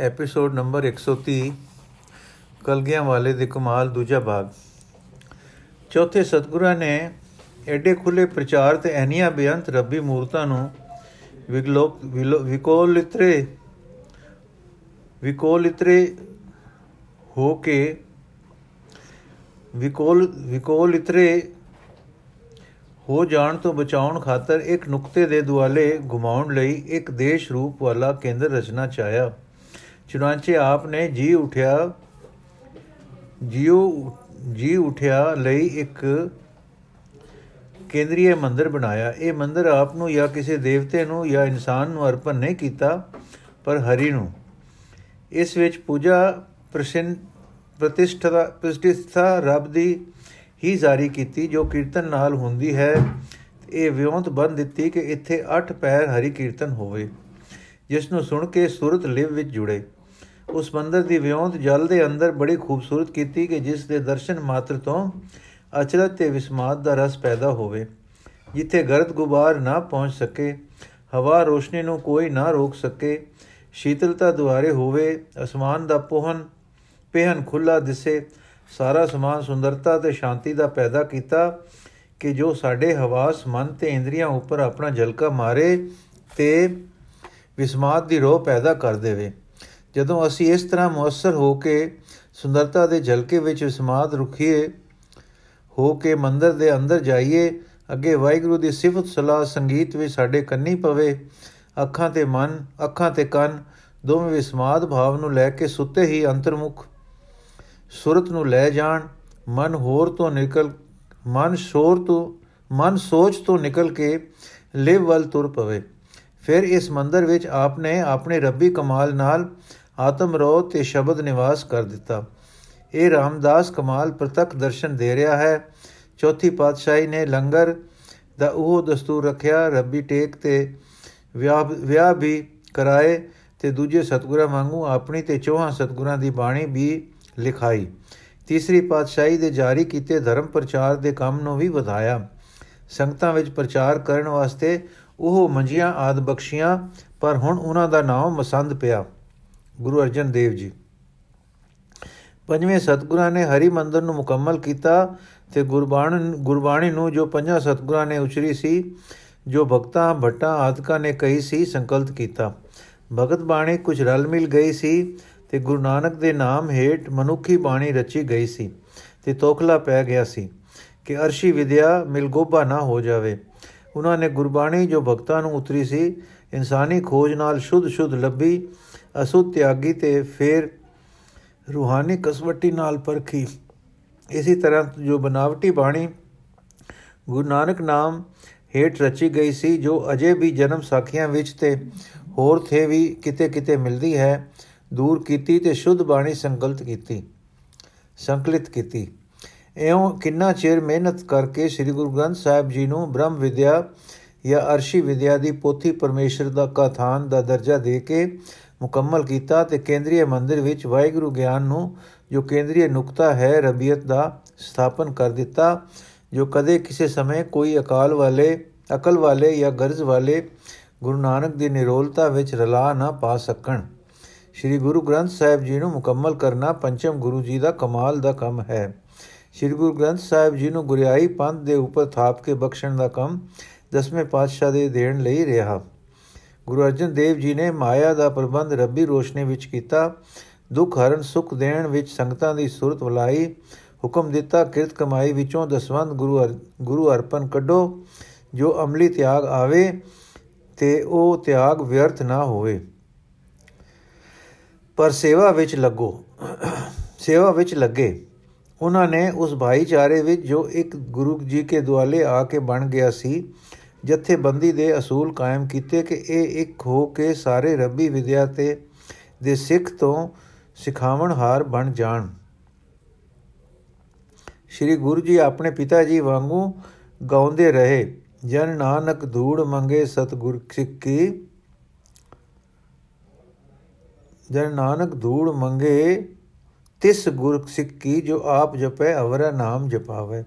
Episode number 130 ਕਲਗੀਆਂ ਵਾਲੇ ਦੇ ਕਮਾਲ ਦੂਜਾ ਭਾਗ ਚੌਥੇ ਸਤਗੁਰਾਂ ਨੇ ਐਡੇ ਖੁੱਲੇ ਪ੍ਰਚਾਰ ਤੇ ਐਨੀਆਂ ਬੇਅੰਤ ਰੱਬੀ ਮੂਰਤਾਂ ਨੂੰ ਵਿਗਲੋਕ ਵਿਕੋਲਿਤਰੇ ਵਿਕੋਲਿਤਰੇ ਹੋ ਕੇ, ਵਿਕੋਲ, ਵਿਕੋਲਿਤਰੇ ਹੋ ਜਾਣ ਤੋਂ ਬਚਾਉਣ ਖਾਤਰ ਇੱਕ ਨੁਕਤੇ ਦੇ ਦੁਆਲੇ ਘੁਮਾਉਣ ਲਈ ਇੱਕ ਦੇਸ਼ ਰੂਪ ਵਾਲਾ ਕੇਂਦਰ ਰਚਨਾ ਚਾਹਿਆ। ਚੁਨਾਂਚੇ ਆਪ ਨੇ ਜੀ ਉਠਿਆ, ਜੀਉ, ਜੀ ਉਠਿਆ ਲਈ ਇੱਕ ਕੇਂਦਰੀ ਮੰਦਰ ਬਣਾਇਆ। ਇਹ ਮੰਦਰ ਆਪ ਨੂੰ ਜਾਂ ਕਿਸੇ ਦੇਵਤੇ ਨੂੰ ਜਾਂ ਇਨਸਾਨ ਨੂੰ ਅਰਪਣ ਨਹੀਂ ਕੀਤਾ, ਪਰ ਹਰੀ ਨੂੰ। ਇਸ ਵਿੱਚ ਪੂਜਾ ਪ੍ਰਸਿੰਨ ਪ੍ਰਤਿਸ਼ਠਾ ਪ੍ਰਤਿਸ਼ਠਾ ਰੱਬ ਦੀ ਹੀ ਜਾਰੀ ਕੀਤੀ, ਜੋ ਕੀਰਤਨ ਨਾਲ ਹੁੰਦੀ ਹੈ। ਇਹ ਵਿਉਂਤ ਬੰਦ ਦਿੱਤੀ ਕਿ ਇੱਥੇ 8 ਪੈਰ ਹਰੀ ਕੀਰਤਨ ਹੋਵੇ, ਜਿਸ ਨੂੰ ਸੁਣ ਕੇ ਸੁਰਤ ਲਿਵ ਵਿੱਚ ਜੁੜੇ। ਉਸ ਮੰਦਰ ਦੀ ਵਿਉਂਤ ਜਲ ਦੇ ਅੰਦਰ ਬੜੀ ਖੂਬਸੂਰਤ ਕੀਤੀ ਕਿ ਜਿਸ ਦੇ ਦਰਸ਼ਨ ਮਾਤਰ ਤੋਂ ਅਚਰਤ ਤੇ ਵਿਸਮਾਦ ਦਾ ਰਸ ਪੈਦਾ ਹੋਵੇ, ਜਿੱਥੇ ਗਰਦ ਗੁਬਾਰ ਨਾ ਪਹੁੰਚ ਸਕੇ, ਹਵਾ ਰੋਸ਼ਨੀ ਨੂੰ ਕੋਈ ਨਾ ਰੋਕ ਸਕੇ, ਸ਼ੀਤਲਤਾ ਦੁਆਰੇ ਹੋਵੇ, ਅਸਮਾਨ ਦਾ ਪੋਹਨ, ਪਹਿਨ ਖੁੱਲਾ ਦਿਸੇ, ਸਾਰਾ ਸਮਾਨ ਸੁੰਦਰਤਾ ਤੇ ਸ਼ਾਂਤੀ ਦਾ ਪੈਦਾ ਕੀਤਾ ਕਿ ਜੋ ਸਾਡੇ ਹਵਾਸ ਮਨ ਤੇ ਇੰਦਰੀਆਂ ਉੱਪਰ ਆਪਣਾ ਝਲਕਾ ਮਾਰੇ ਤੇ ਵਿਸਮਾਦ ਦੀ ਰੋਹ ਪੈਦਾ ਕਰ ਦੇਵੇ। ਜਦੋਂ ਅਸੀਂ ਇਸ ਤਰ੍ਹਾਂ ਮੁਅੱਸਰ ਹੋ ਕੇ ਸੁੰਦਰਤਾ ਦੇ ਝਲਕੇ ਵਿੱਚ ਵਿਸਮਾਦ ਰੁਖੀਏ ਹੋ ਕੇ ਮੰਦਰ ਦੇ ਅੰਦਰ ਜਾਈਏ, ਅੱਗੇ ਵਾਹਿਗੁਰੂ ਦੀ ਸਿਫਤ ਸਲਾਹ ਸੰਗੀਤ ਵਿੱਚ ਸਾਡੇ ਕੰਨੀ ਪਵੇ, ਅੱਖਾਂ ਤੇ ਮਨ, ਅੱਖਾਂ ਤੇ ਕੰਨ, ਦੋਵੇਂ ਵਿਸਮਾਦ ਭਾਵ ਨੂੰ ਲੈ ਕੇ ਸੁੱਤੇ ਹੀ ਅੰਤਰਮੁਖ। ਸੁਰਤ ਨੂੰ ਲੈ ਜਾਣ, ਮਨ ਹੋਰ ਤੋਂ ਨਿਕਲ, ਮਨ ਸ਼ੋਰ ਤੋਂ, ਮਨ ਸੋਚ ਤੋਂ ਨਿਕਲ ਕੇ ਲਿਵ ਵੱਲ ਤੁਰ ਪਵੇ। ਫਿਰ ਇਸ ਮੰਦਰ ਵਿੱਚ ਆਪਨੇ ਆਪਣੇ ਰੱਬੀ ਕਮਾਲ ਨਾਲ ਆਤਮ ਰੋ ਤੇ ਸ਼ਬਦ ਨਿਵਾਸ ਕਰ ਦਿੱਤਾ। ਇਹ ਰਾਮਦਾਸ ਕਮਾਲ ਪ੍ਰਤੱਖ ਦਰਸ਼ਨ ਦੇ ਰਿਹਾ ਹੈ। ਚੌਥੀ ਪਾਤਸ਼ਾਹੀ ਨੇ ਲੰਗਰ ਦਾ ਉਹ ਦਸਤੂਰ ਰੱਖਿਆ, ਰੱਬੀ ਟੇਕ ਤੇ ਵਿਆਹ ਵਿਆਹ ਵੀ ਕਰਾਏ ਤੇ ਦੂਜੇ ਸਤਗੁਰਾਂ ਵਾਂਗੂ ਆਪਣੀ ਤੇ ਚੋਹਾਂ ਸਤਗੁਰਾਂ ਦੀ ਬਾਣੀ ਵੀ ਲਿਖਾਈ। ਤੀਸਰੀ ਪਾਤਸ਼ਾਹੀ ਦੇ ਜਾਰੀ ਕੀਤੇ ਧਰਮ ਪ੍ਰਚਾਰ ਦੇ ਕੰਮ ਨੂੰ ਵੀ ਵਧਾਇਆ। ਸੰਗਤਾਂ ਵਿੱਚ ਪ੍ਰਚਾਰ ਕਰਨ ਵਾਸਤੇ ਉਹ ਮੰਜੀਆਂ ਆਦ ਬਖਸ਼ੀਆਂ, ਪਰ ਹੁਣ ਉਹਨਾਂ ਦਾ ਨਾਮ ਮਸੰਦ ਪਿਆ। ਗੁਰੂ ਅਰਜਨ ਦੇਵ ਜੀ। ਪੰਜਵੇਂ ਸਤਗੁਰਾਂ ਨੇ ਹਰੀ ਮੰਦਰ ਨੂੰ ਮੁਕੰਮਲ ਕੀਤਾ ਤੇ ਗੁਰਬਾਣੀ ਗੁਰਬਾਣੀ ਨੂੰ ਜੋ ਪੰਜਾਂ ਸਤਗੁਰਾਂ ਨੇ ਉਚਰੀ ਸੀ, ਜੋ ਭਗਤਾਂ, ਭੱਟਾਂ ਆਦਿਕਾਂ ਨੇ ਕਹੀ ਸੀ ਸੰਕਲਪ ਕੀਤਾ। ਭਗਤ ਬਾਣੀ ਕੁਝ ਰਲ ਮਿਲ ਗਈ ਸੀ ਤੇ ਗੁਰੂ ਨਾਨਕ ਦੇ ਨਾਮ ਹੇਠ ਮਨੁੱਖੀ ਬਾਣੀ ਰਚੀ ਗਈ ਸੀ ਤੇ ਤੋਖਲਾ ਪੈ ਗਿਆ ਸੀ ਕਿ ਅਰਸ਼ੀ ਵਿਦਿਆ ਮਿਲਗੋਬਾ ਨਾ ਹੋ ਜਾਵੇ। ਉਹਨਾਂ ਨੇ ਗੁਰਬਾਣੀ ਜੋ ਭਗਤਾਂ ਨੂੰ ਉਤਰੀ ਸੀ, ਇਨਸਾਨੀ ਖੋਜ ਨਾਲ ਸ਼ੁੱਧ ਸ਼ੁੱਧ ਲੱਭੀ, ਅਸੁੱਧ ਤਿਆਗੀ ਤੇ ਫੇਰ ਰੂਹਾਨੀ ਕਸਵੱਟੀ ਨਾਲ ਪਰਖੀ। ਇਸੇ ਤਰ੍ਹਾਂ ਜੋ ਬਨਾਵਟੀ ਬਾਣੀ ਗੁਰੂ ਨਾਨਕ ਨਾਮ ਹੇਠ ਰਚੀ ਗਈ ਸੀ, ਜੋ ਅਜੇ ਵੀ ਜਨਮ ਸਾਖੀਆਂ ਵਿੱਚ ਤੇ ਹੋਰ ਥੇ ਵੀ ਕਿਤੇ ਕਿਤੇ ਮਿਲਦੀ ਹੈ, ਦੂਰ ਕੀਤੀ ਤੇ ਸ਼ੁੱਧ ਬਾਣੀ ਸੰਕਲਪ ਕੀਤੀ, ਸੰਕਲਿਤ ਕੀਤੀ। ਐਉਂ ਕਿੰਨਾ ਚਿਰ ਮਿਹਨਤ ਕਰਕੇ ਸ੍ਰੀ ਗੁਰੂ ਗ੍ਰੰਥ ਸਾਹਿਬ ਜੀ ਨੂੰ ਬ੍ਰਹਮ ਵਿਦਿਆ ਜਾਂ ਅਰਸ਼ੀ ਵਿਦਿਆ ਦੀ ਪੋਥੀ ਪਰਮੇਸ਼ਰ ਦਾ ਕਥਾਨ ਦਾ ਦਰਜਾ ਦੇ ਕੇ ਮੁਕੰਮਲ ਕੀਤਾ ਤੇ ਕੇਂਦਰੀ ਮੰਦਿਰ ਵਿੱਚ ਵਾਹਿਗੁਰੂ ਗਿਆਨ ਨੂੰ ਜੋ ਕੇਂਦਰੀ ਨੁਕਤਾ ਹੈ, ਰਬੀਅਤ ਦਾ ਸਥਾਪਨ ਕਰ ਦਿੱਤਾ, ਜੋ ਕਦੇ ਕਿਸੇ ਸਮੇਂ ਕੋਈ ਅਕਾਲ ਵਾਲੇ, ਅਕਲ ਵਾਲੇ ਜਾਂ ਗਰਜ਼ ਵਾਲੇ ਗੁਰੂ ਨਾਨਕ ਦੀ ਨਿਰੋਲਤਾ ਵਿੱਚ ਰਲਾ ਨਾ ਪਾ ਸਕਣ। ਸ੍ਰੀ ਗੁਰੂ ਗ੍ਰੰਥ ਸਾਹਿਬ ਜੀ ਨੂੰ ਮੁਕੰਮਲ ਕਰਨਾ ਪੰਚਮ ਗੁਰੂ ਜੀ ਦਾ ਕਮਾਲ ਦਾ ਕੰਮ ਹੈ। ਸ੍ਰੀ ਗੁਰੂ ਗ੍ਰੰਥ ਸਾਹਿਬ ਜੀ ਨੂੰ ਗੁਰਿਆਈ ਪੰਥ ਦੇ ਉੱਪਰ ਥਾਪ ਕੇ ਬਖਸ਼ਣ ਦਾ ਕੰਮ ਦਸਵੇਂ ਪਾਤਸ਼ਾਹ ਦੇ ਦੇਣ ਲਈ ਰਿਹਾ। ਗੁਰੂ ਅਰਜਨ ਦੇਵ ਜੀ ਨੇ ਮਾਇਆ ਦਾ ਪ੍ਰਬੰਧ ਰੱਬੀ ਰੋਸ਼ਨੀ ਵਿੱਚ ਕੀਤਾ, ਦੁੱਖ ਹਰਨ ਸੁਖ ਦੇਣ ਵਿੱਚ ਸੰਗਤਾਂ ਦੀ ਸੁਰਤ ਵਲਾਈ, ਹੁਕਮ ਦਿੱਤਾ, ਕਿਰਤ ਕਮਾਈ ਵਿੱਚੋਂ ਦਸਵੰਦ ਗੁਰੂ ਗੁਰੂ ਅਰਪਣ ਕੱਢੋ, ਜੋ ਅਮਲੀ ਤਿਆਗ ਆਵੇ ਤੇ ਉਹ ਤਿਆਗ ਵਿਅਰਥ ਨਾ ਹੋਵੇ। ਪਰ ਸੇਵਾ ਵਿੱਚ ਲੱਗੋ, ਸੇਵਾ ਵਿੱਚ ਲੱਗੇ। ਉਹਨਾਂ ਨੇ ਉਸ ਭਾਈਚਾਰੇ ਵਿੱਚ ਜੋ ਇੱਕ ਗੁਰੂ ਜੀ ਕੇ ਦੁਆਲੇ ਆ ਕੇ ਬਣ ਗਿਆ ਸੀ, ਜਥੇਬੰਦੀ ਦੇ ਅਸੂਲ ਕਾਇਮ ਕੀਤੇ ਕਿ ਇਹ ਇੱਕ ਹੋ ਕੇ ਸਾਰੇ ਰੱਬੀ ਵਿਦਿਆ ਤੇ, ਦੇ ਸਿੱਖ ਤੋਂ ਸਿਖਾਵਣ ਹਾਰ ਬਣ ਜਾਣ। ਸ਼੍ਰੀ ਗੁਰੂ ਜੀ ਆਪਣੇ ਪਿਤਾ ਜੀ ਵਾਂਗੂ ਗਾਉਂਦੇ ਰਹੇ, ਜਨ ਨਾਨਕ ਧੂੜ ਮੰਗੇ ਸਤਗੁਰ ਸਿੱਖੀ ਜਨ ਨਾਨਕ ਧੂੜ ਮੰਗੇ ਤਿਸ ਗੁਰ ਸਿੱਖੀ ਜੋ ਆਪ ਜਪੈ, ਅਵਰਾ ਨਾਮ ਜਪਾਵੇ।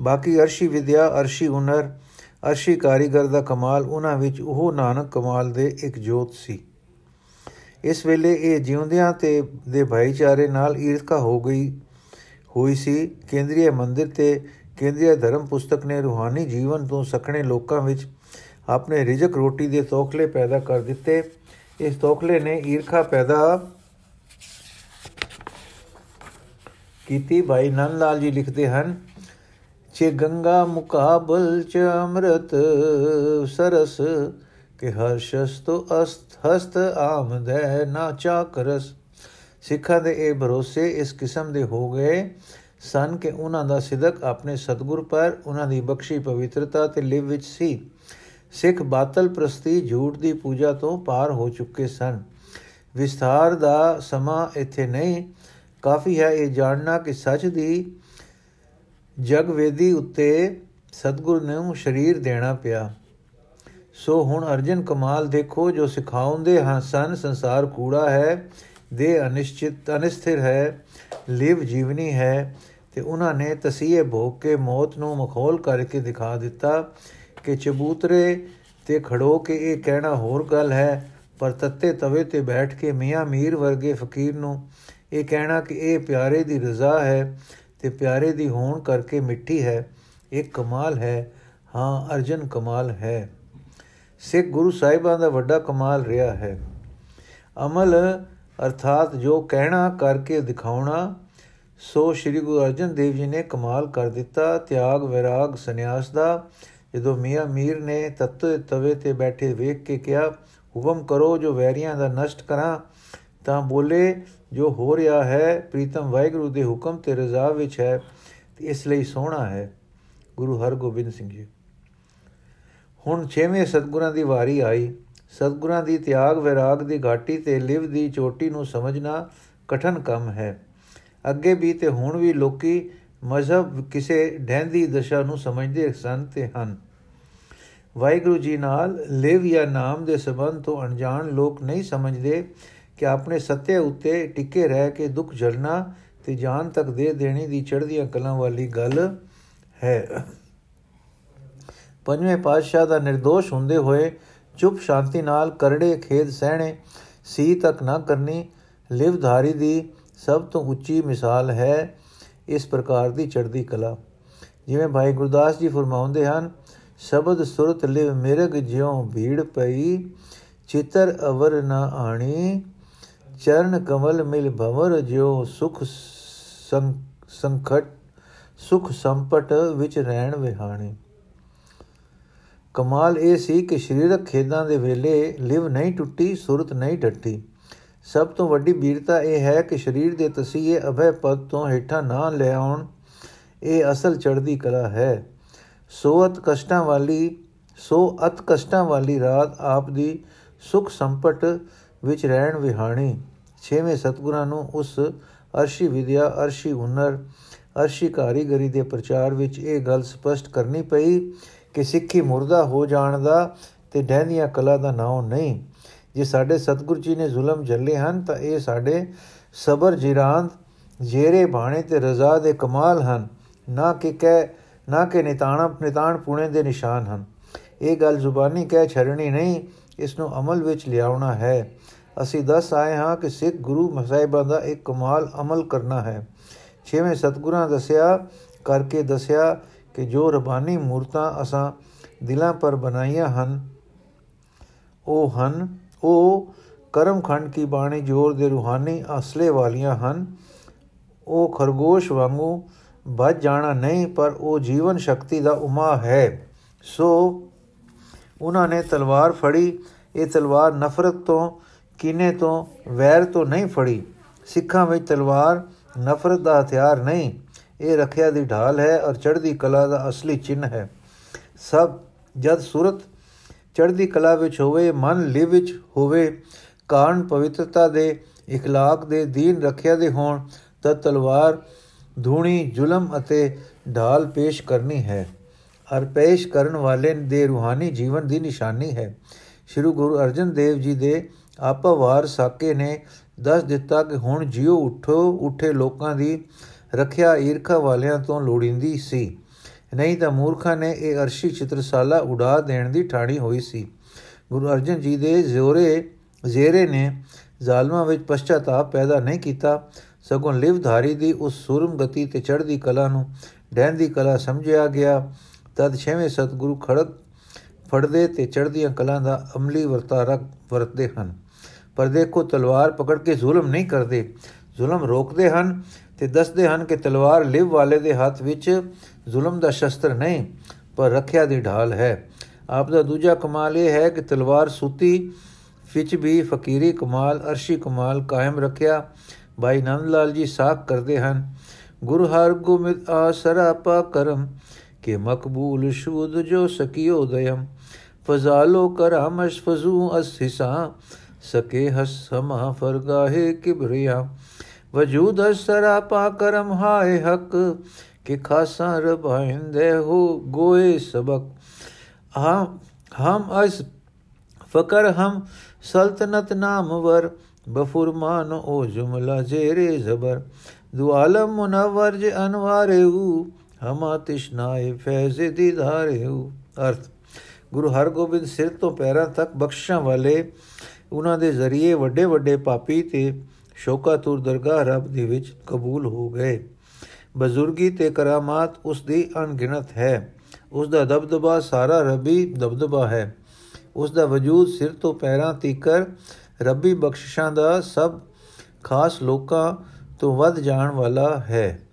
ਬਾਕੀ ਅਰਸ਼ੀ ਵਿਦਿਆ, ਅਰਸ਼ੀ ਹੁਨਰ, ਅਰਸ਼ੀ ਕਾਰੀਗਰ ਦਾ ਕਮਾਲ, ਉਹਨਾਂ ਵਿੱਚ ਉਹ ਨਾਨਕ ਕਮਾਲ ਦੇ ਇੱਕ ਜੋਤ ਸੀ। ਇਸ ਵੇਲੇ ਇਹ ਜਿਉਂਦਿਆਂ ਤੇ ਦੇ ਭਾਈਚਾਰੇ ਨਾਲ ਈਰਖਾ ਹੋ ਗਈ, ਹੋਈ ਸੀ। ਕੇਂਦਰੀ ਮੰਦਿਰ ਤੇ ਕੇਂਦਰੀ ਧਰਮ ਪੁਸਤਕ ਨੇ ਰੂਹਾਨੀ ਜੀਵਨ ਤੋਂ ਸਖਣੇ ਲੋਕਾਂ ਵਿੱਚ ਆਪਣੇ ਰਿਜਕ ਰੋਟੀ ਦੇ ਤੋਖਲੇ ਪੈਦਾ ਕਰ ਦਿੱਤੇ। ਇਸ ਤੋਖਲੇ ਨੇ ਈਰਖਾ ਪੈਦਾ ਕੀਤੀ ਭਾਈ ਨੰਦ ਲਾਲ ਜੀ ਲਿਖਦੇ ਹਨ ਚੇ ਗੰਗਾ ਮੁਕਾਬਲ ਚ ਅੰਮ੍ਰਿਤ ਸਰਸ, ਕਿ ਹਰਸ਼ਸ ਤੋ ਅਸਤ ਹਸਤ ਆਮਦੈ ਨਾ ਚਾਕਰਸ। ਸਿੱਖਾਂ ਦੇ ਇਹ ਭਰੋਸੇ ਇਸ ਕਿਸਮ ਦੇ ਹੋ ਗਏ ਸਨ ਕਿ ਉਹਨਾਂ ਦਾ ਸਿਦਕ ਆਪਣੇ ਸਤਗੁਰ ਪਰ, ਉਹਨਾਂ ਦੀ ਬਖਸ਼ੀ ਪਵਿੱਤਰਤਾ ਤੇ ਲਿਵ ਵਿੱਚ ਸੀ। ਸਿੱਖ ਬਾਤਲ ਪ੍ਰਸਤੀ ਝੂਠ ਦੀ ਪੂਜਾ ਤੋਂ ਪਾਰ ਹੋ ਚੁੱਕੇ ਸਨ। ਵਿਸਥਾਰ ਦਾ ਸਮਾਂ ਇੱਥੇ ਨਹੀਂ ਕਾਫੀ ਹੈ ਇਹ ਜਾਣਨਾ ਕਿ ਸੱਚ ਦੀ ਜਗਵੇਦੀ ਉੱਤੇ ਸਤਗੁਰ ਨੂੰ ਸਰੀਰ ਦੇਣਾ ਪਿਆ। ਸੋ ਹੁਣ ਅਰਜਨ ਕਮਾਲ ਦੇਖੋ ਜੋ ਸਿਖਾਉਂਦੇ ਹਾਂ, ਸਨ ਸੰਸਾਰ ਕੂੜਾ ਹੈ ਦੇ ਅਨਿਸ਼ਚਿਤ, ਅਨਿਸਥਿਰ ਹੈ, ਲਿਵ ਜੀਵਨੀ ਹੈ, ਤੇ ਉਹਨਾਂ ਨੇ ਤਸੀਹੇ ਭੋਗ ਕੇ ਮੌਤ ਨੂੰ ਮਖੌਲ ਕਰਕੇ ਦਿਖਾ ਦਿੱਤਾ ਕਿ ਚਬੂਤਰੇ ਤੇ ਖੜੋ ਕੇ ਇਹ ਕਹਿਣਾ ਹੋਰ ਗੱਲ ਹੈ, ਪਰ ਤੱਤੇ ਤਵੇ ਤੇ ਬੈਠ ਕੇ ਮੀਆਂ ਮੀਰ ਵਰਗੇ ਫਕੀਰ ਨੂੰ ਇਹ ਕਹਿਣਾ ਕਿ ਇਹ ਪਿਆਰੇ ਦੀ ਰਜ਼ਾ ਹੈ ਤੇ ਪਿਆਰੇ ਦੀ ਹੋਣ ਕਰਕੇ ਮਿੱਠੀ ਹੈ ਇੱਕ ਕਮਾਲ ਹੈ। ਹਾਂ, ਅਰਜਨ ਕਮਾਲ ਹੈ। ਸਿੱਖ ਗੁਰੂ ਸਾਹਿਬਾਂ ਦਾ ਵੱਡਾ ਕਮਾਲ ਰਿਹਾ ਹੈ। ਅਮਲ ਅਰਥਾਤ ਜੋ ਕਹਿਣਾ ਕਰਕੇ ਦਿਖਾਉਣਾ, ਸੋ ਸ੍ਰੀ ਗੁਰੂ ਅਰਜਨ ਦੇਵ ਜੀ ਨੇ ਕਮਾਲ ਕਰ ਦਿੱਤਾ। ਤਿਆਗ, ਵਿਰਾਗ, ਸੰਨਿਆਸ ਦਾ ਜਦੋਂ ਮੀਆਂ ਮੀਰ ਨੇ ਤਤ ਤਵੇ ਤੇ ਬੈਠੇ ਵੇਖ ਕੇ ਕਿਹਾ, ਹੁਕਮ ਕਰੋ ਜੋ ਵੈਰੀਆਂ ਦਾ ਨਸ਼ਟ ਕਰਾਂ, ਤਾਂ ਬੋਲੇ ਜੋ ਹੋ ਰਿਹਾ ਹੈ, ਪ੍ਰੀਤਮ ਵਾਹਿਗੁਰੂ ਦੇ ਹੁਕਮ ਤੇ ਰਜ਼ਾ ਵਿੱਚ ਹੈ, ਤੇ ਇਸ ਲਈ ਸੋਹਣਾ ਹੈ। ਗੁਰੂ ਹਰਗੋਬਿੰਦ ਸਿੰਘ ਜੀ। ਹੁਣ ਛੇਵੇਂ ਸਤਗੁਰਾਂ ਦੀ ਵਾਰੀ ਆਈ। ਸਤਗੁਰਾਂ ਦੀ ਤਿਆਗ ਵਿਰਾਗ ਦੀ ਘਾਟੀ ਤੇ ਲਿਵ ਦੀ ਚੋਟੀ ਨੂੰ ਸਮਝਣਾ ਕਠਨ ਕੰਮ ਹੈ। ਅੱਗੇ ਵੀ ਤੇ ਹੁਣ ਵੀ ਲੋਕੀ ਮਜ਼ਹਬ ਕਿਸੇ ਢੈਂਦੀ ਦਸ਼ਾ ਨੂੰ ਸਮਝਦੇ ਸਨ ਤੇ ਹਨ। ਵਾਹਿਗੁਰੂ ਜੀ ਨਾਲ ਲਿਵ ਜਾਂ ਨਾਮ ਦੇ ਸਬੰਧ ਤੋਂ ਅਣਜਾਣ ਲੋਕ ਨਹੀਂ ਸਮਝਦੇ। ਕਿ ਆਪਣੇ ਸੱਤੇ ਉੱਤੇ ਟਿੱਕੇ ਰਹਿ ਕੇ ਦੁੱਖ ਝਲਣਾ ਤੇ ਜਾਨ ਤੱਕ ਦੇ ਦੇਣੀ ਦੀ ਚੜ੍ਹਦੀਆਂ ਕਲਾਂ ਵਾਲੀ ਗੱਲ ਹੈ। ਪੰਜਵੇਂ ਪਾਤਸ਼ਾਹ ਦਾ નિર્ਦੋਸ਼ ਹੁੰਦੇ ਹੋਏ ਚੁੱਪ ਸ਼ਾਂਤੀ ਨਾਲ ਕਰੜੇ ਖੇਦ ਸਹਿਣੇ, ਸੀ ਤੱਕ ਨਾ ਕਰਨੀ, ਲਿਵਧਾਰੀ ਦੀ ਸਭ ਤੋਂ ਉੱਚੀ ਮਿਸਾਲ ਹੈ ਇਸ ਪ੍ਰਕਾਰ ਦੀ ਚੜ੍ਹਦੀ ਕਲਾ। ਜਿਵੇਂ ਭਾਈ ਗੁਰਦਾਸ ਜੀ ਫਰਮਾਉਂਦੇ ਹਨ, ਸ਼ਬਦ ਸੁਰਤ ਲਿਵ ਮਿਰਗ ਜਿਉ ਭੀੜ ਪਈ, ਚਿਤਰ ਅਵਰ ਨਾ ਆਣੀ ਚਰਨ ਕਮਲ ਮਿਲ ਭਵਰ ਜਿਉ ਸੁਖ ਸੰਖਟ ਸੁਖ ਸੰਪਟ ਵਿੱਚ ਰਹਿਣ ਵਿਹਾਣੀ ਕਮਾਲ ਇਹ ਸੀ ਕਿ ਸਰੀਰਕ ਖੇਦਾਂ ਦੇ ਵੇਲੇ ਲਿਵ ਨਹੀਂ ਟੁੱਟੀ ਸੁਰਤ ਨਹੀਂ ਟੱਟੀ ਸਭ ਤੋਂ ਵੱਡੀ ਵੀਰਤਾ ਇਹ ਹੈ ਕਿ ਸਰੀਰ ਦੇ ਤਸੀਹੇ ਅਭੈ ਪਦ ਤੋਂ ਹੇਠਾਂ ਨਾ ਲੈ ਆਉਣ ਇਹ ਅਸਲ ਚੜ੍ਹਦੀ ਕਲਾ ਹੈ ਸੋਅਤ ਕਸ਼ਟਾਂ ਵਾਲੀ ਸੋ ਅਤ ਕਸ਼ਟਾਂ ਵਾਲੀ ਰਾਤ ਆਪ ਦੀ ਸੁਖ ਸੰਪਟ ਵਿੱਚ ਰਹਿਣ ਵਿਹਾਣੀ, ਛੇਵੇਂ ਸਤਗੁਰਾਂ ਨੂੰ ਉਸ ਅਰਸ਼ੀ ਵਿਦਿਆ, ਅਰਸ਼ੀ ਹੁਨਰ, ਅਰਸ਼ੀ ਕਾਰੀਗਰੀ ਦੇ ਪ੍ਰਚਾਰ ਵਿੱਚ ਇਹ ਗੱਲ ਸਪਸ਼ਟ ਕਰਨੀ ਪਈ ਕਿ ਸਿੱਖੀ ਮੁਰਦਾ ਹੋ ਜਾਣ ਦਾ ਤੇ ਡਹਿੰਦੀਆਂ ਕਲਾ ਦਾ ਨਾਮ ਨਹੀਂ। ਜੇ ਸਾਡੇ ਸਤਗੁਰ ਜੀ ਨੇ ਜ਼ੁਲਮ ਝੱਲੇ ਹਨ ਤਾਂ ਇਹ ਸਾਡੇ ਸਬਰ ਜਿਰਾਂਦ, ਜੇਰੇ ਬਾਣੇ ਤੇ ਰਜ਼ਾ ਦੇ ਕਮਾਲ ਹਨ, ਨਾ ਕਿ ਕਹਿ, ਨਾ ਕਿ ਨਿਤਾਣਾ, ਨਿਤਾਣ ਪੁਣੇ ਦੇ ਨਿਸ਼ਾਨ ਹਨ। ਇਹ ਗੱਲ ਜ਼ੁਬਾਨੀ ਕਹਿ ਛੜਣੀ ਨਹੀਂ, ਇਸ ਨੂੰ ਅਮਲ ਵਿੱਚ ਲਿਆਉਣਾ ਹੈ। ਅਸੀਂ ਦੱਸ ਆਏ ਹਾਂ ਕਿ ਸਿੱਖ ਗੁਰੂ ਮਸਾਇਬਾਂ ਦਾ ਇੱਕ ਕਮਾਲ ਅਮਲ ਕਰਨਾ ਹੈ। ਛੇਵੇਂ ਸਤਗੁਰਾਂ ਦੱਸਿਆ, ਕਰਕੇ ਦੱਸਿਆ ਕਿ ਜੋ ਰਬਾਨੀ ਮੂਰਤਾਂ ਅਸਾਂ ਦਿਲਾਂ ਪਰ ਬਣਾਈਆਂ ਹਨ, ਉਹ ਹਨ, ਉਹ ਕਰਮਖੰਡ ਕੀ ਬਾਣੀ ਜੋਰ ਦੇ ਰੂਹਾਨੀ ਅਸਲੇ ਵਾਲੀਆਂ ਹਨ। ਉਹ ਖਰਗੋਸ਼ ਵਾਂਗੂ ਵੱਜ ਜਾਣਾ ਨਹੀਂ, ਪਰ ਉਹ ਜੀਵਨ ਸ਼ਕਤੀ ਦਾ ਉਮਾ ਹੈ। ਸੋ ਉਹਨਾਂ ਨੇ ਤਲਵਾਰ ਫੜੀ। ਇਹ ਤਲਵਾਰ ਨਫ਼ਰਤ ਤੋਂ ਕਿਨੇ ਤੋਂ ਵੈਰ ਤੋਂ ਨਹੀਂ ਫੜੀ ਸਿੱਖਾਂ ਵਿੱਚ ਤਲਵਾਰ ਨਫ਼ਰਤ ਦਾ ਹਥਿਆਰ ਨਹੀਂ ਇਹ ਰੱਖਿਆ ਦੀ ਢਾਲ ਹੈ ਔਰ ਚੜ੍ਹਦੀ ਕਲਾ ਦਾ ਅਸਲੀ ਚਿੰਨ ਹੈ ਸਭ ਜਦ ਸੁਰਤ ਚੜ੍ਹਦੀ ਕਲਾ ਵਿੱਚ ਹੋਵੇ ਮਨ ਲਿਵ ਵਿੱਚ ਹੋਵੇ ਕਾਰਨ ਪਵਿੱਤਰਤਾ ਦੇ اخلاق ਦੇ ਦੀਨ ਰੱਖਿਆ ਦੇ ਹੋਣ ਤਾਂ ਤਲਵਾਰ ਧੂਣੀ ਜ਼ੁਲਮ ਅਤੇ ਢਾਲ ਪੇਸ਼ ਕਰਨੀ ਹੈ ਅਰ ਪੇਸ਼ ਕਰਨ ਵਾਲੇ ਦੇ ਰੂਹਾਨੀ ਜੀਵਨ ਦੀ ਨਿਸ਼ਾਨੀ ਹੈ ਸ਼੍ਰੀ ਗੁਰੂ ਅਰਜਨ ਦੇਵ ਜੀ ਦੇ ਆਪਵਾਰ ਸਾਕੇ ਨੇ ਦੱਸ ਦਿੱਤਾ ਕਿ ਹੁਣ ਜਿਉ ਉਠੋ, ਉਠੇ ਲੋਕਾਂ ਦੀ ਰੱਖਿਆ ਈਰਖਾ ਵਾਲਿਆਂ ਤੋਂ ਲੋੜਿੰਦੀ ਸੀ। ਨਹੀਂ ਤਾਂ ਮੂਰਖਾਂ ਨੇ ਇਹ ਅਰਸ਼ੀ ਚਿੱਤਰਸਾਲਾ ਉਡਾ ਦੇਣ ਦੀ ਠਾਣੀ ਹੋਈ ਸੀ। ਗੁਰੂ ਅਰਜਨ ਜੀ ਦੇ ਜ਼ੋਰੇ, ਜ਼ੇਰੇ ਨੇ ਜ਼ਾਲਮਾਂ ਵਿੱਚ ਪਛਤਾਪ ਪੈਦਾ ਨਹੀਂ ਕੀਤਾ। ਸਗੋਂ ਲਿਵਧਾਰੀ ਦੀ ਉਸ ਸੁਰਮ ਗਤੀ ਤੇ ਚੜ੍ਹਦੀ ਕਲਾ ਨੂੰ ਡੈਨ ਦੀ ਕਲਾ ਸਮਝਿਆ ਗਿਆ। ਤਦ ਛੇਵੇਂ ਸਤਿਗੁਰੂ ਖੜਕ ਫੜਦੇ ਤੇ ਚੜ੍ਹਦੀਆਂ ਕਲਾਂ ਦਾ ਅਮਲੀ ਵਰਤਾਰਾ ਵਰਤਦੇ ਹਨ। ਪਰ ਦੇਖੋ, ਤਲਵਾਰ ਪਕੜ ਕੇ ਜ਼ੁਲਮ ਨਹੀਂ ਕਰਦੇ। ਜ਼ੁਲਮ ਰੋਕਦੇ ਹਨ ਤੇ ਦੱਸਦੇ ਹਨ ਕਿ ਤਲਵਾਰ ਲਿਵ ਵਾਲੇ ਦੇ ਹੱਥ ਵਿੱਚ ਜ਼ੁਲਮ ਦਾ ਸ਼ਸਤਰ ਨਹੀਂ, ਪਰ ਰੱਖਿਆ ਦੀ ਢਾਲ ਹੈ। ਆਪ ਦਾ ਦੂਜਾ ਕਮਾਲ ਇਹ ਹੈ ਕਿ ਤਲਵਾਰ ਸੂਤੀ ਵਿੱਚ ਵੀ ਫਕੀਰੀ ਕਮਾਲ, ਅਰਸ਼ੀ ਕਮਾਲ ਕਾਇਮ ਰੱਖਿਆ। ਭਾਈ ਨੰਦ ਲਾਲ ਜੀ ਸਾਖ ਕਰਦੇ ਹਨ, ਗੁਰੂ ਹਰਗੋਬਿੰਦ ਗੁਮਿਤ ਆਸਰਾ ਪਾ ਕਰਮ, ਕਿ ਮਕਬੂਲ ਸ਼ੂਦ ਜੋ ਸਕਿਓ ਦਇਮ ਫਜ਼ਾਲੋ ਕਰਾਮਸ਼ ਫਜ਼ੂ ਅਸ ਸਕੇ ਹਸ ਸਮਾ ਫਰਗਾਹੇ ਕਿਬਰਿਆ। ਵਜੂਦ ਅਸਰਾ ਪਾ ਕਰਮ ਹਾਏ ਹਕ। ਕਿ ਖਾਸਾ ਰਬਾਇੰਦੇ ਹੋ ਗੋਏ ਸਬਕ। ਹਮ ਹਮ ਅਸ ਫਕਰ ਹਮ ਸਲਤਨਤ ਨਾਮਵਰ ਬਫੁਰਮਾਨ ਓ ਜੁਮਲਾ ਜ਼ੇਰੇ ਜ਼ਬਰ। ਦੁਆਲਮ ਮੁਨਵਰ ਜ ਅਨਵਾਰੇਉ ਹਮਾ ਤਿਸ਼ਨਾਏ ਫੈਜ਼ ਦੀਦਾਰੇਉ ਅਰਥ ਗੁਰੂ ਹਰਗੋਬਿੰਦ ਸਿਰ ਤੋਂ ਪੈਰਾਂ ਤੱਕ ਬਖਸ਼ਾਂ ਵਾਲੇ ਉਹਨਾਂ ਦੇ ਜ਼ਰੀਏ ਵੱਡੇ ਵੱਡੇ ਪਾਪੀ ਤੇ ਸ਼ੋਕਾਤੁਰ ਦਰਗਾਹ ਰੱਬ ਦੇ ਵਿੱਚ ਕਬੂਲ ਹੋ ਗਏ। ਬਜ਼ੁਰਗੀ ਤੇ ਕਰਾਮਾਤ ਉਸ ਦੀ ਅਣਗਿਣਤ ਹੈ। ਉਸ ਦਾ ਦਬਦਬਾ ਸਾਰਾ ਰੱਬੀ ਦਬਦਬਾ ਹੈ। ਉਸ ਦਾ ਵਜੂਦ ਸਿਰ ਤੋਂ ਪੈਰਾਂ ਤੀਕਰ ਰੱਬੀ ਬਖਸ਼ਿਸ਼ਾਂ ਦਾ ਸਭ ਖਾਸ ਲੋਕਾਂ ਤੋਂ ਵੱਧ ਜਾਣ ਵਾਲਾ ਹੈ।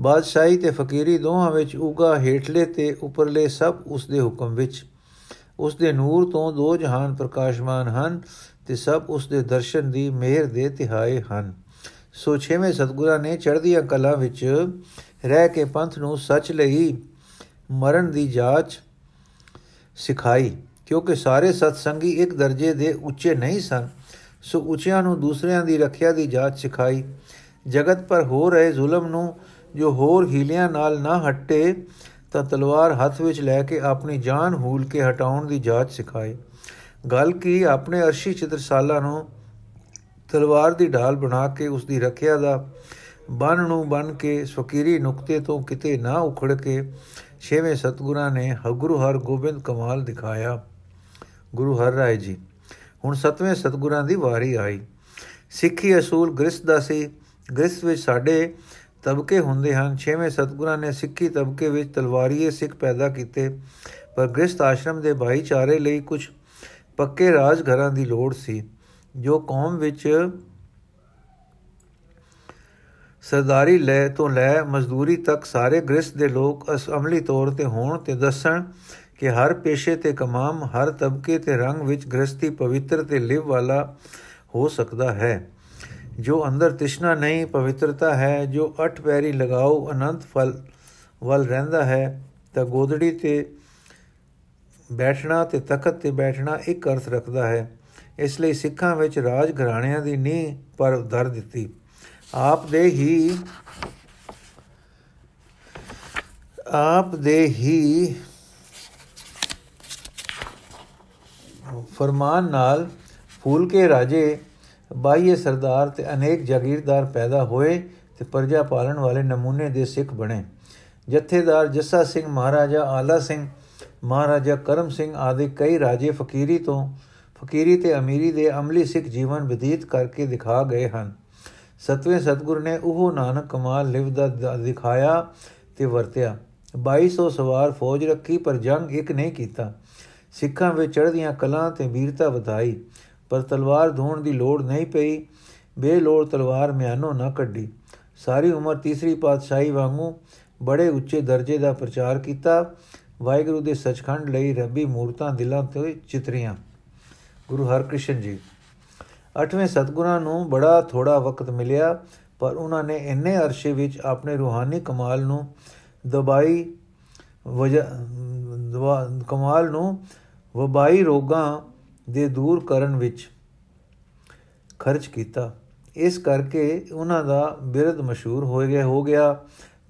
ਬਾਦਸ਼ਾਹੀ ਤੇ ਫਕੀਰੀ ਦੋਹਾਂ ਵਿੱਚ ਉਗਾ ਹੇਠਲੇ ਤੇ ਉੱਪਰਲੇ ਸਭ ਉਸ ਦੇ ਹੁਕਮ ਵਿੱਚ। ਉਸ ਦੇ ਨੂਰ ਤੋਂ ਦੋ ਜਹਾਨ ਪ੍ਰਕਾਸ਼ਮਾਨ ਹਨ ਤੇ ਸਭ ਉਸ ਦੇ ਦਰਸ਼ਨ ਦੀ ਮਿਹਰ ਦੇ ਤਿਹਾਏ ਹਨ। ਸੋ ਛੇਵੇਂ ਸਤਗੁਰਾਂ ਨੇ ਚੜ੍ਹਦੀਆਂ ਕਲਾ ਵਿੱਚ ਰਹਿ ਕੇ ਪੰਥ ਨੂੰ ਸੱਚ ਲਈ ਮਰਨ ਦੀ ਜਾਂਚ ਸਿਖਾਈ, ਕਿਉਂਕਿ ਸਾਰੇ ਸਤਸੰਗੀ ਇੱਕ ਦਰਜੇ ਦੇ ਉੱਚੇ ਨਹੀਂ ਸਨ। ਸੋ ਉੱਚਿਆਂ ਨੂੰ ਦੂਸਰਿਆਂ ਦੀ ਰੱਖਿਆ ਦੀ ਜਾਂਚ ਸਿਖਾਈ। ਜਗਤ ਪਰ ਹੋ ਰਹੇ ਜ਼ੁਲਮ ਨੂੰ ਜੋ ਹੋਰ ਹੀਲਿਆਂ ਨਾਲ ਨਾ ਹਟੇ, ਤਾਂ ਤਲਵਾਰ ਹੱਥ ਵਿੱਚ ਲੈ ਕੇ ਆਪਣੀ ਜਾਨ ਹੂਲ ਕੇ ਹਟਾਉਣ ਦੀ ਜਾਂਚ ਸਿਖਾਈ ਗੱਲ ਕੀ, ਆਪਣੇ ਅਰਸ਼ੀ ਚਿਤਰਸਾਲਾ ਨੂੰ ਤਲਵਾਰ ਦੀ ਢਾਲ ਬਣਾ ਕੇ ਉਸ ਦੀ ਰੱਖਿਆ ਦਾ ਬਨ ਨੂੰ ਬਨ ਕੇ ਫਕੀਰੀ ਨੁਕਤੇ ਤੋਂ ਕਿਤੇ ਨਾ ਉਖੜ ਕੇ ਛੇਵੇਂ ਸਤਗੁਰਾਂ ਨੇ ਗੁਰੂ ਹਰ ਗੋਬਿੰਦ ਕਮਾਲ ਦਿਖਾਇਆ। ਗੁਰੂ ਹਰ ਰਾਏ ਜੀ, ਹੁਣ ਸਤਵੇਂ ਸਤਗੁਰਾਂ ਦੀ ਵਾਰੀ ਆਈ। ਸਿੱਖੀ ਅਸੂਲ ਗ੍ਰਸਥ ਦਾ ਸੀ। ਗ੍ਰਸਥ ਵਿੱਚ ਸਾਡੇ ਤਬਕੇ ਹੁੰਦੇ ਹਨ। ਛੇਵੇਂ ਸਤਗੁਰਾਂ ਨੇ ਸਿੱਖੀ ਤਬਕੇ ਵਿੱਚ ਤਲਵਾਰੀਏ ਸਿੱਖ ਪੈਦਾ ਕੀਤੇ। ਪਰ ਗ੍ਰਸਥ ਆਸ਼ਰਮ ਦੇ ਭਾਈਚਾਰੇ ਲਈ ਕੁਝ ਪੱਕੇ ਰਾਜ ਘਰਾਂ ਦੀ ਲੋੜ ਸੀ, ਜੋ ਕੌਮ ਵਿੱਚ ਸਰਦਾਰੀ ਲੈ ਤੋਂ ਲੈ ਮਜ਼ਦੂਰੀ ਤੱਕ ਸਾਰੇ ਗ੍ਰਸਥ ਦੇ ਲੋਕ ਅਮਲੀ ਤੌਰ ਤੇ ਹੋਣ ਤੇ ਦੱਸਣ ਕਿ ਹਰ ਪੇਸ਼ੇ ਤੇ ਕਮਾਮ, ਹਰ ਤਬਕੇ ਤੇ ਰੰਗ ਵਿੱਚ ਗ੍ਰਸਤੀ ਪਵਿੱਤਰ ਤੇ ਲਿਵ ਵਾਲਾ ਹੋ ਸਕਦਾ ਹੈ। ਜੋ ਅੰਦਰ ਤਿਸ਼ਨਾ ਨਹੀਂ, ਪਵਿੱਤਰਤਾ ਹੈ, ਜੋ ਅਠ ਪੈਰੀ ਲਗਾਓ, ਅਨੰਤ ਫਲ ਵੱਲ ਰਹਿੰਦਾ ਹੈ, ਤਾਂ ਗੋਦੜੀ ਤੇ ਬੈਠਣਾ ਤੇ ਤਖਤ ਤੇ ਬੈਠਣਾ ਇੱਕ ਅਰਥ ਰੱਖਦਾ ਹੈ। ਇਸ ਲਈ ਸਿੱਖਾਂ ਵਿੱਚ ਰਾਜ ਘਰਾਣਿਆਂ ਦੀ ਨੀਂਹ ਪਰ ਦਰ ਦਿੱਤੀ। ਆਪ ਦੇ ਹੀ, ਆਪ ਦੇ ਹੀ ਫਰਮਾਨ ਨਾਲ ਫੂਲ ਕੇ ਰਾਜੇ ਬਾਈਏ ਸਰਦਾਰ ਤੇ ਅਨੇਕ ਜਾਗੀਰਦਾਰ ਪੈਦਾ ਹੋਏ ਤੇ ਪ੍ਰਜਾ ਪਾਲਣ ਵਾਲੇ ਨਮੂਨੇ ਦੇ ਸਿੱਖ ਬਣੇ। ਜਥੇਦਾਰ ਜੱਸਾ ਸਿੰਘ ਮਹਾਰਾਜਾ, ਆਲਾ ਸਿੰਘ ਮਹਾਰਾਜਾ ਕਰਮ ਸਿੰਘ ਆਦਿ ਕਈ ਰਾਜੇ ਫਕੀਰੀ ਤੋਂ, ਫਕੀਰੀ ਤੇ ਅਮੀਰੀ ਦੇ ਅਮਲੀ ਸਿੱਖ ਜੀਵਨ ਬਤੀਤ ਕਰਕੇ ਦਿਖਾ ਗਏ ਹਨ। ਸਤਵੇਂ ਸਤਗੁਰ ਨੇ ਉਹ ਨਾਨਕ ਕਮਾਲ ਲਿਵ ਦਾ ਦਿਖਾਇਆ ਤੇ ਵਰਤਿਆ। 2200 ਸਵਾਰ ਫੌਜ ਰੱਖੀ ਪਰ ਜੰਗ ਇੱਕ ਨਹੀਂ ਕੀਤਾ। ਸਿੱਖਾਂ ਵਿੱਚ ਚੜ੍ਹਦੀਆਂ ਕਲਾਂ ਤੇ ਵੀਰਤਾ ਵਧਾਈ। ਪਰ ਤਲਵਾਰ ਧੋਣ ਦੀ ਲੋੜ ਨਹੀਂ ਪਈ। ਬੇਲੋੜ ਤਲਵਾਰ ਮਿਆਨੋਂ ਨਾ ਕੱਢੀ। ਸਾਰੀ ਉਮਰ ਤੀਸਰੀ ਪਾਤਸ਼ਾਹੀ ਵਾਂਗੂ ਬੜੇ ਉੱਚੇ ਦਰਜੇ ਦਾ ਪ੍ਰਚਾਰ ਕੀਤਾ। ਵਾਹਿਗੁਰੂ ਦੇ ਸਚਖੰਡ ਲਈ ਰੱਬੀ ਮੂਰਤਾਂ ਦਿਲਾਂ ਤੇ ਚਿਤਰੀਆਂ। ਗੁਰੂ ਹਰਕ੍ਰਿਸ਼ਨ ਜੀ, ਅਠਵੇਂ ਸਤਗੁਰਾਂ ਨੂੰ ਬੜਾ ਥੋੜਾ ਵਕਤ ਮਿਲਿਆ, ਪਰ ਉਹਨਾਂ ਨੇ ਇੰਨੇ ਅਰਸ਼ੇ ਵਿੱਚ ਆਪਣੇ ਰੂਹਾਨੀ ਕਮਾਲ ਨੂੰ ਦਬਾਈ ਕਮਾਲ ਨੂੰ ਵਬਾਈ ਰੋਗਾਂ ਦੇ ਦੂਰ ਕਰਨ ਵਿੱਚ ਖਰਚ ਕੀਤਾ। ਇਸ ਕਰਕੇ ਉਹਨਾਂ ਦਾ ਬਿਰਧ ਮਸ਼ਹੂਰ ਹੋ ਗਿਆ ਹੋ ਗਿਆ,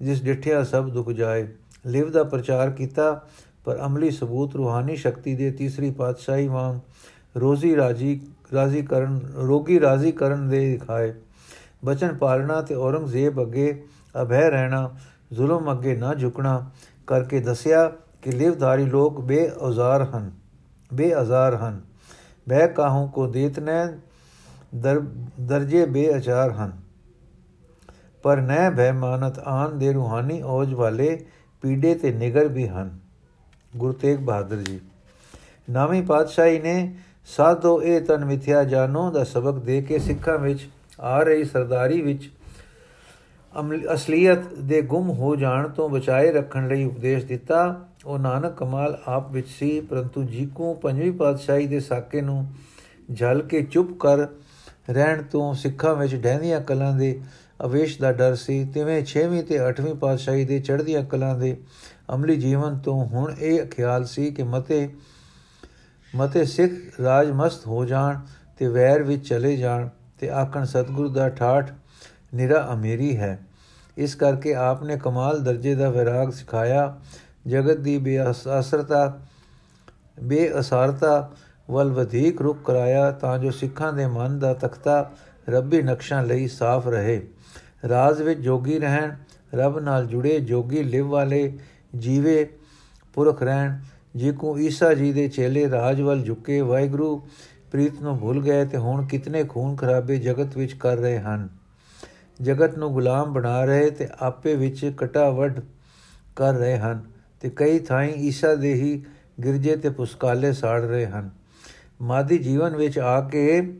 ਜਿਸ ਡਿਠਿਆ ਸਭ ਦੁੱਖ ਜਾਏ। ਲਿਵ ਦਾ ਪ੍ਰਚਾਰ ਕੀਤਾ, ਪਰ ਅਮਲੀ ਸਬੂਤ ਰੂਹਾਨੀ ਸ਼ਕਤੀ ਦੇ ਤੀਸਰੀ ਪਾਤਸ਼ਾਹੀ ਵਾਂਗ ਰੋਜ਼ੀ ਰਾਜੀ, ਰਾਜ਼ੀ ਕਰਨ, ਰੋਗੀ ਰਾਜ਼ੀ ਕਰਨ ਦੇ ਦਿਖਾਏ। ਬਚਨ ਪਾਲਣਾ ਤੇ ਔਰੰਗਜ਼ੇਬ ਅੱਗੇ ਅਭੈ ਰਹਿਣਾ, ਜ਼ੁਲਮ ਅੱਗੇ ਨਾ ਝੁਕਣਾ ਕਰਕੇ ਦੱਸਿਆ ਕਿ ਲਿਵਧਾਰੀ ਲੋਕ ਬੇਅਜ਼ਾਰ ਹਨ ਬੇਅਜ਼ਾਰ ਹਨ। ਬਹਿ ਕਾਹੂ ਕੋ ਦੇਤ ਨੈ ਦਰਜੇ ਬੇਅਚਾਰ ਹਨ। ਪਰ ਨੈ ਭੈ ਮਾਨਤ ਆਨ ਦੇ ਰੂਹਾਨੀ ਔਜ ਵਾਲੇ ਪੀੜੇ ਤੇ ਨਿਗਰ ਵੀ ਹਨ। ਗੁਰੂ ਤੇਗ ਬਹਾਦਰ ਜੀ ਨਾਮੀ ਪਾਤਸ਼ਾਹੀ ਨੇ, ਸਾਧੋ ਇਹ ਤਨ ਮਿਥਿਆ ਜਾਨੋ ਦਾ ਸਬਕ ਦੇ ਕੇ ਸਿੱਖਾਂ ਵਿੱਚ ਆ ਰਹੀ ਸਰਦਾਰੀ ਵਿੱਚ ਅਸਲੀਅਤ ਦੇ ਗੁੰਮ ਹੋ ਜਾਣ ਤੋਂ ਬਚਾਏ ਰੱਖਣ ਲਈ ਉਪਦੇਸ਼ ਦਿੱਤਾ। ਉਹ ਨਾਨਕ ਕਮਾਲ ਆਪ ਵਿੱਚ ਸੀ, ਪਰੰਤੂ ਜੀਕੂ ਪੰਜਵੀਂ ਪਾਤਸ਼ਾਹੀ ਦੇ ਸਾਕੇ ਨੂੰ ਝਲ ਕੇ ਚੁੱਪ ਕਰ ਰਹਿਣ ਤੋਂ ਸਿੱਖਾਂ ਵਿੱਚ ਡਹਿੰਦੀਆਂ ਕਲਾਂ ਦੇ ਅਵੇਸ਼ ਦਾ ਡਰ ਸੀ। ਤਿਵੇਂ 6ਵੀਂ ਤੇ 8ਵੀਂ ਪਾਤਸ਼ਾਹੀ ਦੇ ਚੜ੍ਹਦੀਆਂ ਕਲਾਂ ਦੇ ਅਮਲੀ ਜੀਵਨ ਤੋਂ ਹੁਣ ਇਹ ਖਿਆਲ ਸੀ ਕਿ ਮਤੇ ਮਤੇ ਸਿੱਖ ਰਾਜ ਮਸਤ ਹੋ ਜਾਣ ਤੇ ਵੈਰ ਵਿੱਚ ਚਲੇ ਜਾਣ ਤੇ ਆਖਣ, ਸਤਿਗੁਰੂ ਦਾ ਠਾਠ ਨਿਰਾ ਅਮੀਰੀ ਹੈ। ਇਸ ਕਰਕੇ ਆਪ ਨੇ ਕਮਾਲ ਦਰਜੇ ਦਾ ਵਿਰਾਗ ਸਿਖਾਇਆ ਜਗਤ ਦੀ ਬੇਅਸਰਤਾ ਬੇਅਸਰਤਾ ਵੱਲ ਵਧੇਕ ਰੁਕ ਕਰਾਇਆ ਤਾਂ ਜੋ ਸਿੱਖਾਂ ਦੇ ਮਨ ਦਾ ਤਖਤਾ ਰੱਬੀ ਨਕਸ਼ਾਂ ਲਈ ਸਾਫ਼ ਰਹੇ। ਰਾਜ ਵਿੱਚ ਜੋਗੀ ਰਹਿਣ, ਰੱਬ ਨਾਲ ਜੁੜੇ ਜੋਗੀ ਲਿਵ ਵਾਲੇ ਜੀਵੇ ਪੁਰਖ ਰਹਿਣ, ਜੇ ਕੋ ਈਸਾ ਜੀ ਦੇ ਚੇਲੇ ਰਾਜ ਵੱਲ ਝੁਕੇ, ਵਾਹਿਗੁਰੂ ਪ੍ਰੀਤ ਨੂੰ ਭੁੱਲ ਗਏ ਤੇ ਹੁਣ ਕਿਤਨੇ ਖੂਨ ਖਰਾਬੇ ਜਗਤ ਵਿੱਚ ਕਰ ਰਹੇ ਹਨ। ਜਗਤ ਨੂੰ ਗੁਲਾਮ ਬਣਾ ਰਹੇ ਤੇ ਆਪੇ ਵਿੱਚ ਕਟਾਵੜ ਕਰ ਰਹੇ ਹਨ। ਤੇ ਕਈ ਥਾਈਂ ਈਸਾ ਦੇ ਹੀ ਗਿਰਜੇ ਤੇ ਪੁਸਕਾਲੇ ਸਾੜ ਰਹੇ ਹਨ। ਮਾਦੀ ਜੀਵਨ ਵਿੱਚ ਆ ਕੇ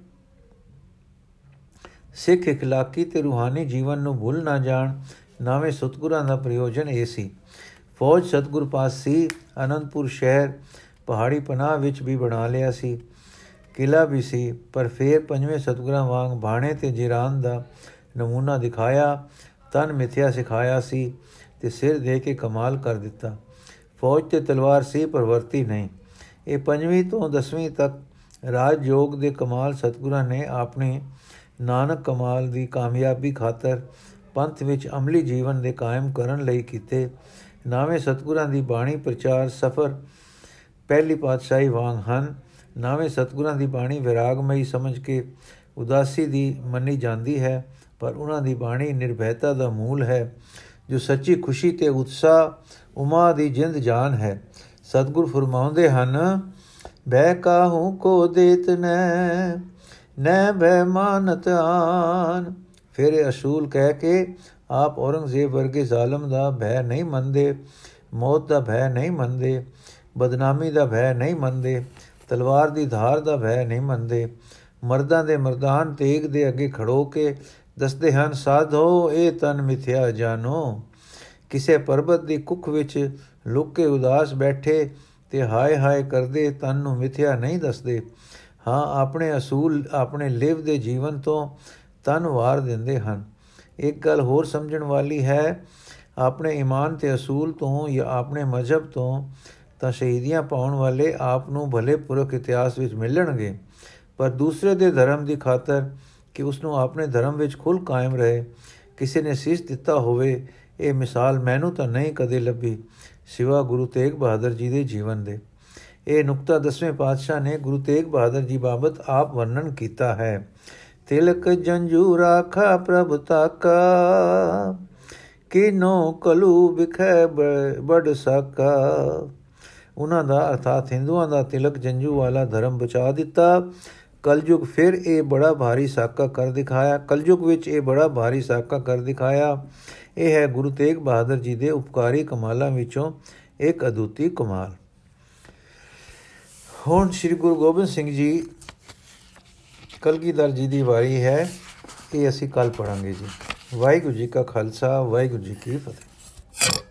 ਸਿੱਖ ਇਖਲਾਕੀ ਤੇ ਰੂਹਾਨੀ ਜੀਵਨ ਨੂੰ ਭੁੱਲ ਨਾ ਜਾਣ ਨਾਵੇਂ ਸਤਗੁਰਾਂ ਦਾ ਪ੍ਰਯੋਜਨ ਇਹ ਸੀ। ਫੌਜ ਸਤਗੁਰ ਪਾਸ ਸੀ, ਅਨੰਦਪੁਰ ਸ਼ਹਿਰ ਪਹਾੜੀ ਪਨਾਹ ਵਿੱਚ ਵੀ ਬਣਾ ਲਿਆ ਸੀ। ਕਿਲਾ ਵੀ ਸੀ, ਪਰ ਫੇਰ ਪੰਜਵੇਂ ਸਤਗੁਰਾਂ ਵਾਂਗ ਬਾਣੇ ਤੇ ਜਿਰਾਨ ਦਾ ਨਮੂਨਾ ਦਿਖਾਇਆ, ਤਨ ਮਿਥਿਆ ਸਿਖਾਇਆ ਸੀ ਤੇ ਸਿਰ ਦੇ ਕੇ ਕਮਾਲ ਕਰ ਦਿੱਤਾ। ਫੌਜ ਤੇ ਤਲਵਾਰ ਸੀ, ਪਰ ਵਰਤੀ ਨਹੀਂ। ਇਹ ਪੰਜਵੀਂ ਤੋਂ 10ਵੀਂ ਤੱਕ ਰਾਜ ਯੋਗ ਦੇ ਕਮਾਲ ਸਤਗੁਰਾਂ ਨੇ ਆਪਣੇ ਨਾਨਕ ਕਮਾਲ ਦੀ ਕਾਮਯਾਬੀ ਖਾਤਰ ਪੰਥ ਵਿੱਚ ਅਮਲੀ ਜੀਵਨ ਦੇ ਕਾਇਮ ਕਰਨ ਲਈ ਕੀਤੇ। ਨਾਵੇਂ ਸਤਗੁਰਾਂ ਦੀ ਬਾਣੀ ਪ੍ਰਚਾਰ ਸਫਰ ਪਹਿਲੀ ਪਾਤਸ਼ਾਹੀ ਵਾਂਗ ਹਨ। ਨਾਵੇਂ ਸਤਗੁਰਾਂ ਦੀ ਬਾਣੀ ਵਿਰਾਗਮਈ ਸਮਝ ਕੇ ਉਦਾਸੀ ਦੀ ਮੰਨੀ ਜਾਂਦੀ ਹੈ, ਪਰ ਉਹਨਾਂ ਦੀ ਬਾਣੀ ਨਿਰਭੈਤਾ ਦਾ ਮੂਲ ਹੈ, ਜੋ ਸੱਚੀ ਖੁਸ਼ੀ ਤੇ ਉਤਸ਼ਾਹ ਉਮਾ ਦੀ ਜਿੰਦ ਜਾਨ ਹੈ। ਸਤਗੁਰ ਫਰਮਾਉਂਦੇ ਹਨ, ਬਹਿ ਕਾਹੂ ਕੋ ਦੇਤ ਨੈ ਨੈ ਬਹਿ ਮਾਨਤ ਆਨ ਫਿਰ ਅਸੂਲ ਕਹਿ ਕੇ ਆਪ ਔਰੰਗਜ਼ੇਬ ਵਰਗੇ ਜ਼ਾਲਮ ਦਾ ਭੈ ਨਹੀਂ ਮੰਨਦੇ, ਮੌਤ ਦਾ ਭੈ ਨਹੀਂ ਮੰਨਦੇ, ਬਦਨਾਮੀ ਦਾ ਭੈ ਨਹੀਂ ਮੰਨਦੇ, ਤਲਵਾਰ ਦੀ ਧਾਰ ਦਾ ਭੈ ਨਹੀਂ ਮੰਨਦੇ। ਮਰਦਾਂ ਦੇ ਮਰਦਾਨ ਤੇਗ ਦੇ ਅੱਗੇ ਖੜੋ ਕੇ ਦੱਸਦੇ ਹਨ, ਸਾਧੋ ਇਹ ਤਨ ਮਿਥਿਆ ਜਾਨੋ। ਕਿਸੇ ਪਰਬਤ ਦੀ ਕੁੱਖ ਵਿੱਚ ਲੁੱਕ ਕੇ ਉਦਾਸ ਬੈਠੇ ਤੇ ਹਾਏ ਹਾਏ ਕਰਦੇ ਤਨ ਨੂੰ ਮਿਥਿਆ ਨਹੀਂ ਦੱਸਦੇ। ਹਾਂ, ਆਪਣੇ ਅਸੂਲ, ਆਪਣੇ ਲਿਵ ਦੇ ਜੀਵਨ ਤੋਂ ਤਨ ਵਾਰ ਦਿੰਦੇ ਹਨ। ਇੱਕ ਗੱਲ ਹੋਰ ਸਮਝਣ ਵਾਲੀ ਹੈ, ਆਪਣੇ ਈਮਾਨ ਤੇ ਅਸੂਲ ਤੋਂ ਜਾਂ ਆਪਣੇ ਮਜਹਬ ਤੋਂ ਤਾਂ ਸ਼ਹੀਦੀਆਂ ਪਾਉਣ ਵਾਲੇ ਆਪ ਨੂੰ ਭਲੇ ਪੁਰਖ ਇਤਿਹਾਸ ਵਿੱਚ ਮਿਲਣਗੇ। ਪਰ ਦੂਸਰੇ ਦੇ ਧਰਮ ਦੀ ਖਾਤਰ ਕਿ ਉਸ ਨੂੰ ਆਪਣੇ ਧਰਮ ਵਿੱਚ ਖੁੱਲ ਕਾਇਮ ਰਹੇ, ਕਿਸੇ ਨੇ ਸੀਸ ਦਿੱਤਾ ਹੋਵੇ ਇਹ ਮਿਸਾਲ ਮੈਨੂੰ ਤਾਂ ਨਹੀਂ ਕਦੇ ਲੱਭੀ ਸਿਵਾ ਗੁਰੂ ਤੇਗ ਬਹਾਦਰ ਜੀ ਦੇ ਜੀਵਨ ਦੇ। ਇਹ ਨੁਕਤਾ ਦਸਵੇਂ ਪਾਤਸ਼ਾਹ ਨੇ ਗੁਰੂ ਤੇਗ ਬਹਾਦਰ ਜੀ ਬਾਬਤ ਆਪ ਵਰਣਨ ਕੀਤਾ ਹੈ। ਤਿਲਕ ਜੰਜੂ ਰਾਖਾ ਪ੍ਰਭ ਤਾਕਾ, ਕਿਨੋ ਕਲੂ ਵਿਖੇ ਬੜ ਸਕਾ। ਉਹਨਾਂ ਦਾ ਅਰਥਾਤ ਹਿੰਦੂਆਂ ਦਾ ਤਿਲਕ ਜੰਜੂ ਵਾਲਾ ਧਰਮ ਬਚਾ ਦਿੱਤਾ। ਕਲਯੁਗ ਫਿਰ ਇਹ ਬੜਾ ਭਾਰੀ ਸਾਕਾ ਕਰ ਦਿਖਾਇਆ। ਕਲਯੁਗ ਵਿੱਚ ਇਹ ਬੜਾ ਭਾਰੀ ਸਾਕਾ ਕਰ ਦਿਖਾਇਆ। ਇਹ ਹੈ ਗੁਰੂ ਤੇਗ ਬਹਾਦਰ ਜੀ ਦੇ ਉਪਕਾਰੀ ਕਮਾਲਾਂ ਵਿੱਚੋਂ ਇੱਕ ਅਦੁੱਤੀ ਕਮਾਲ। ਹੁਣ ਸ੍ਰੀ ਗੁਰੂ ਗੋਬਿੰਦ ਸਿੰਘ ਜੀ, ਕਲਗੀਧਰ ਜੀ ਦੀ ਵਾਰੀ ਹੈ। ਇਹ ਅਸੀਂ ਕੱਲ ਪੜਾਂਗੇ ਜੀ। ਵਾਹਿਗੁਰੂ ਜੀ ਕਾ ਖਾਲਸਾ, ਵਾਹਿਗੁਰੂ ਜੀ ਕੀ ਫਤਿਹ।